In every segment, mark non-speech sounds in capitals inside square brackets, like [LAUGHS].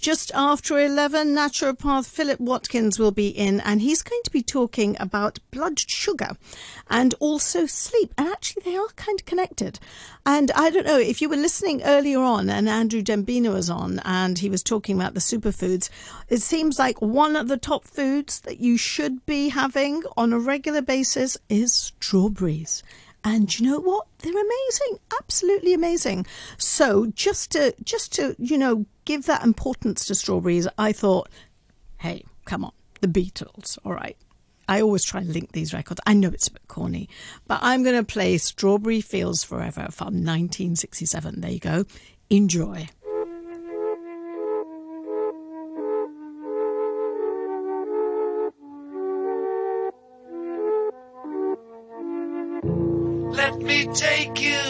Just after 11, naturopath Philip Watkins will be in, and he's going to be talking about blood sugar and also sleep. And actually, they are kind of connected. And I don't know if you were listening earlier on, and Andrew Dembina was on, and he was talking about the superfoods. It seems like one of the top foods that you should be having on a regular basis is strawberries. And you know what? They're amazing, absolutely amazing. So just to just to you know give that importance to strawberries, I thought, hey, come on, the Beatles, all right. I always try and link these records. I know it's a bit corny, but I'm going to play Strawberry Fields Forever from 1967. There you go. Enjoy. Take you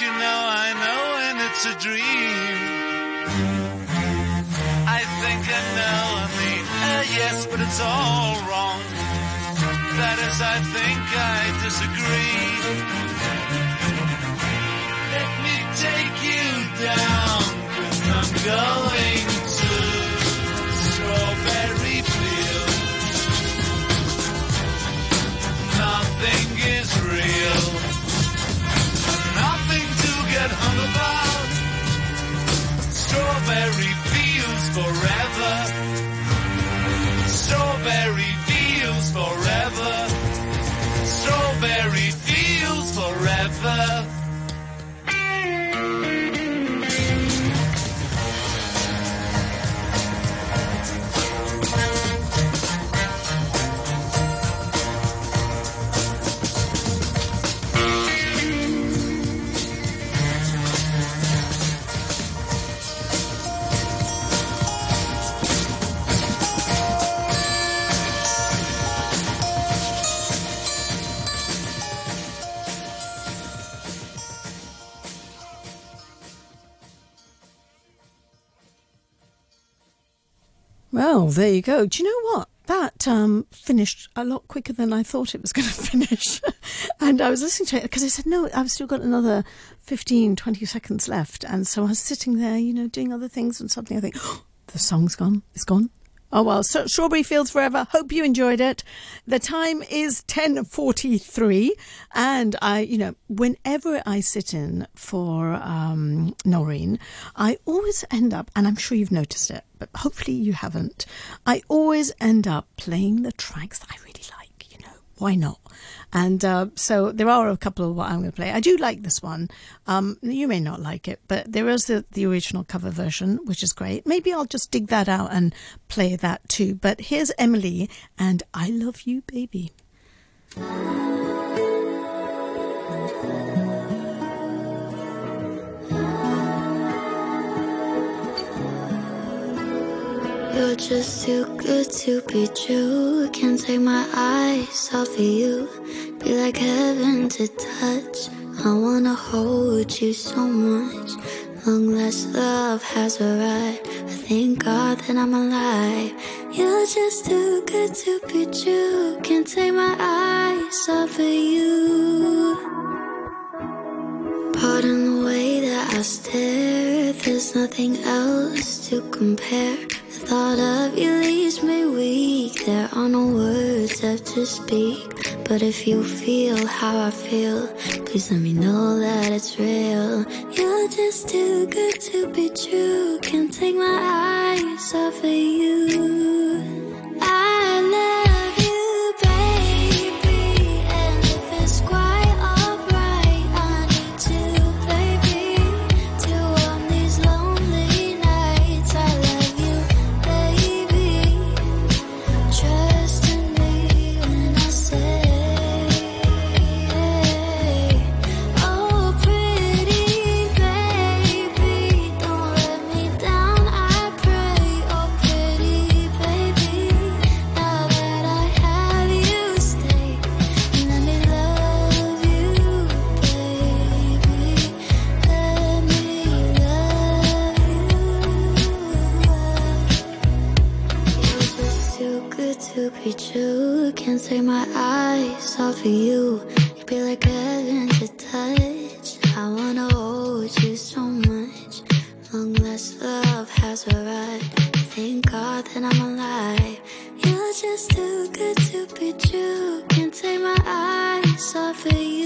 You know I know and it's a dream. I think I know, I mean, uh, yes, but it's all wrong. That is, I think I disagree. Let me take you down, I'm going Well, there you go. Do you know what? That um, finished a lot quicker than I thought it was going [LAUGHS] to finish. and I was listening to it because I said, no, I've still got another 15, 20 seconds left. And so I was sitting there, you know, doing other things and suddenly I think, oh, [GASPS] the song's gone. It's gone. Oh well, so Strawberry Fields Forever. Hope you enjoyed it. The time is 10:43 and I, you know, whenever I sit in for um Noreen, I always end up and I'm sure you've noticed it, but hopefully you haven't. I always end up playing the tracks that I really like, why not? And uh, so there are a couple of what I'm going to play. I do like this one. Um, you may not like it, but there is the, the original cover version, which is great. Maybe I'll just dig that out and play that too. But here's Emily and I Love You, Baby. You're just too good to be true. Can't take my eyes off of you. Be like heaven to touch. I wanna hold you so much. Long last love has arrived. I thank God that I'm alive. You're just too good to be true. Can't take my eyes off of you. Pardon the way that I stare. There's nothing else to compare. The thought of you leaves me weak. There are no words left to speak. But if you feel how I feel, please let me know that it's real. You're just too good to be true. Can't take my eyes off of you. Too good to be true. Can't take my eyes off of you. You be like heaven to touch. I wanna hold you so much. Long last love has arrived. Thank God that I'm alive. You're just too good to be true. Can't take my eyes off of you.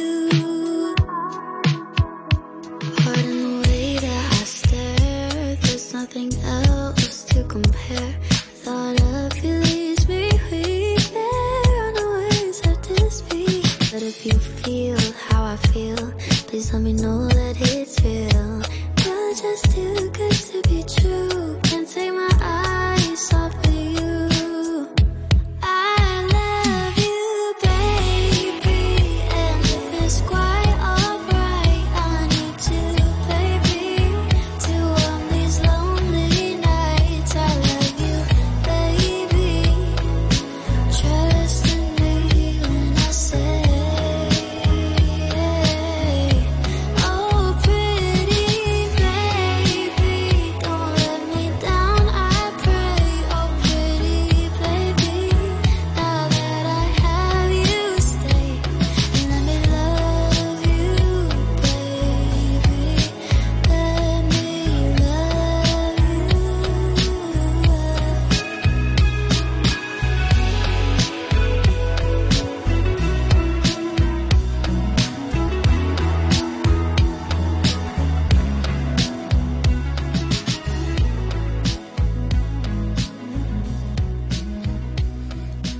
Too good to be true.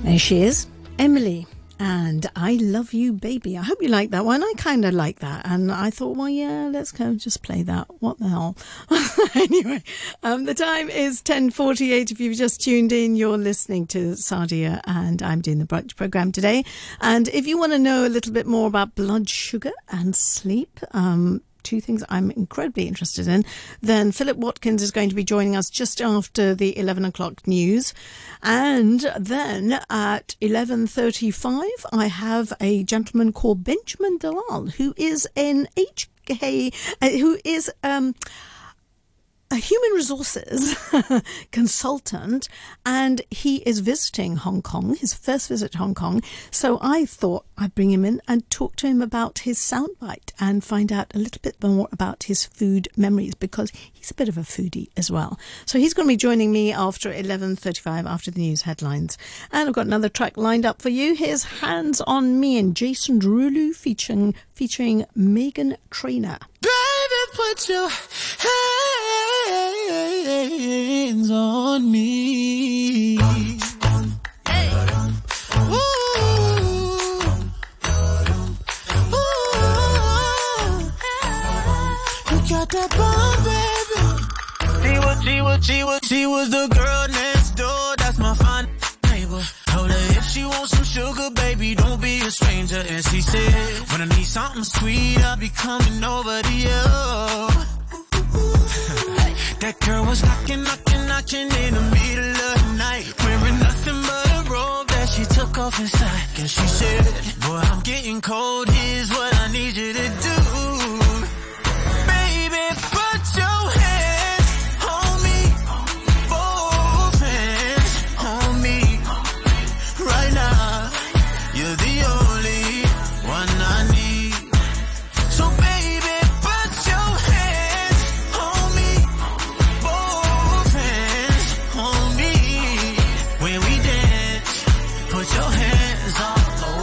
There she is, Emily. And I love you, baby. I hope you like that one. I kind of like that, and I thought, well, yeah, let's go just play that. What the hell? [LAUGHS] anyway, um, the time is ten forty-eight. If you've just tuned in, you're listening to Sadia, and I'm doing the brunch program today. And if you want to know a little bit more about blood sugar and sleep, um, two things I'm incredibly interested in, then Philip Watkins is going to be joining us just after the 11 o'clock news. And then at 11.35, I have a gentleman called Benjamin Dalal, who is an HK, uh, who is... Um, a human resources [LAUGHS] consultant, and he is visiting Hong Kong, his first visit to Hong Kong. So I thought I'd bring him in and talk to him about his soundbite and find out a little bit more about his food memories because he's a bit of a foodie as well. So he's going to be joining me after 11.35 after the news headlines. And I've got another track lined up for you. Here's Hands on Me and Jason Derulo featuring, featuring Meghan Trainor put your hands on me. Ooh. Ooh. She was, she was, she was, she was the girl next door. That's my fine neighbor. Told her if she wants some sugar, baby, don't be a stranger. And she said, when I need something sweet, I'll be coming over to you that girl was knocking, knocking, knocking in the middle of the night. Wearing nothing but a robe that she took off inside. And she said, boy, I'm getting cold, here's what I need you to do.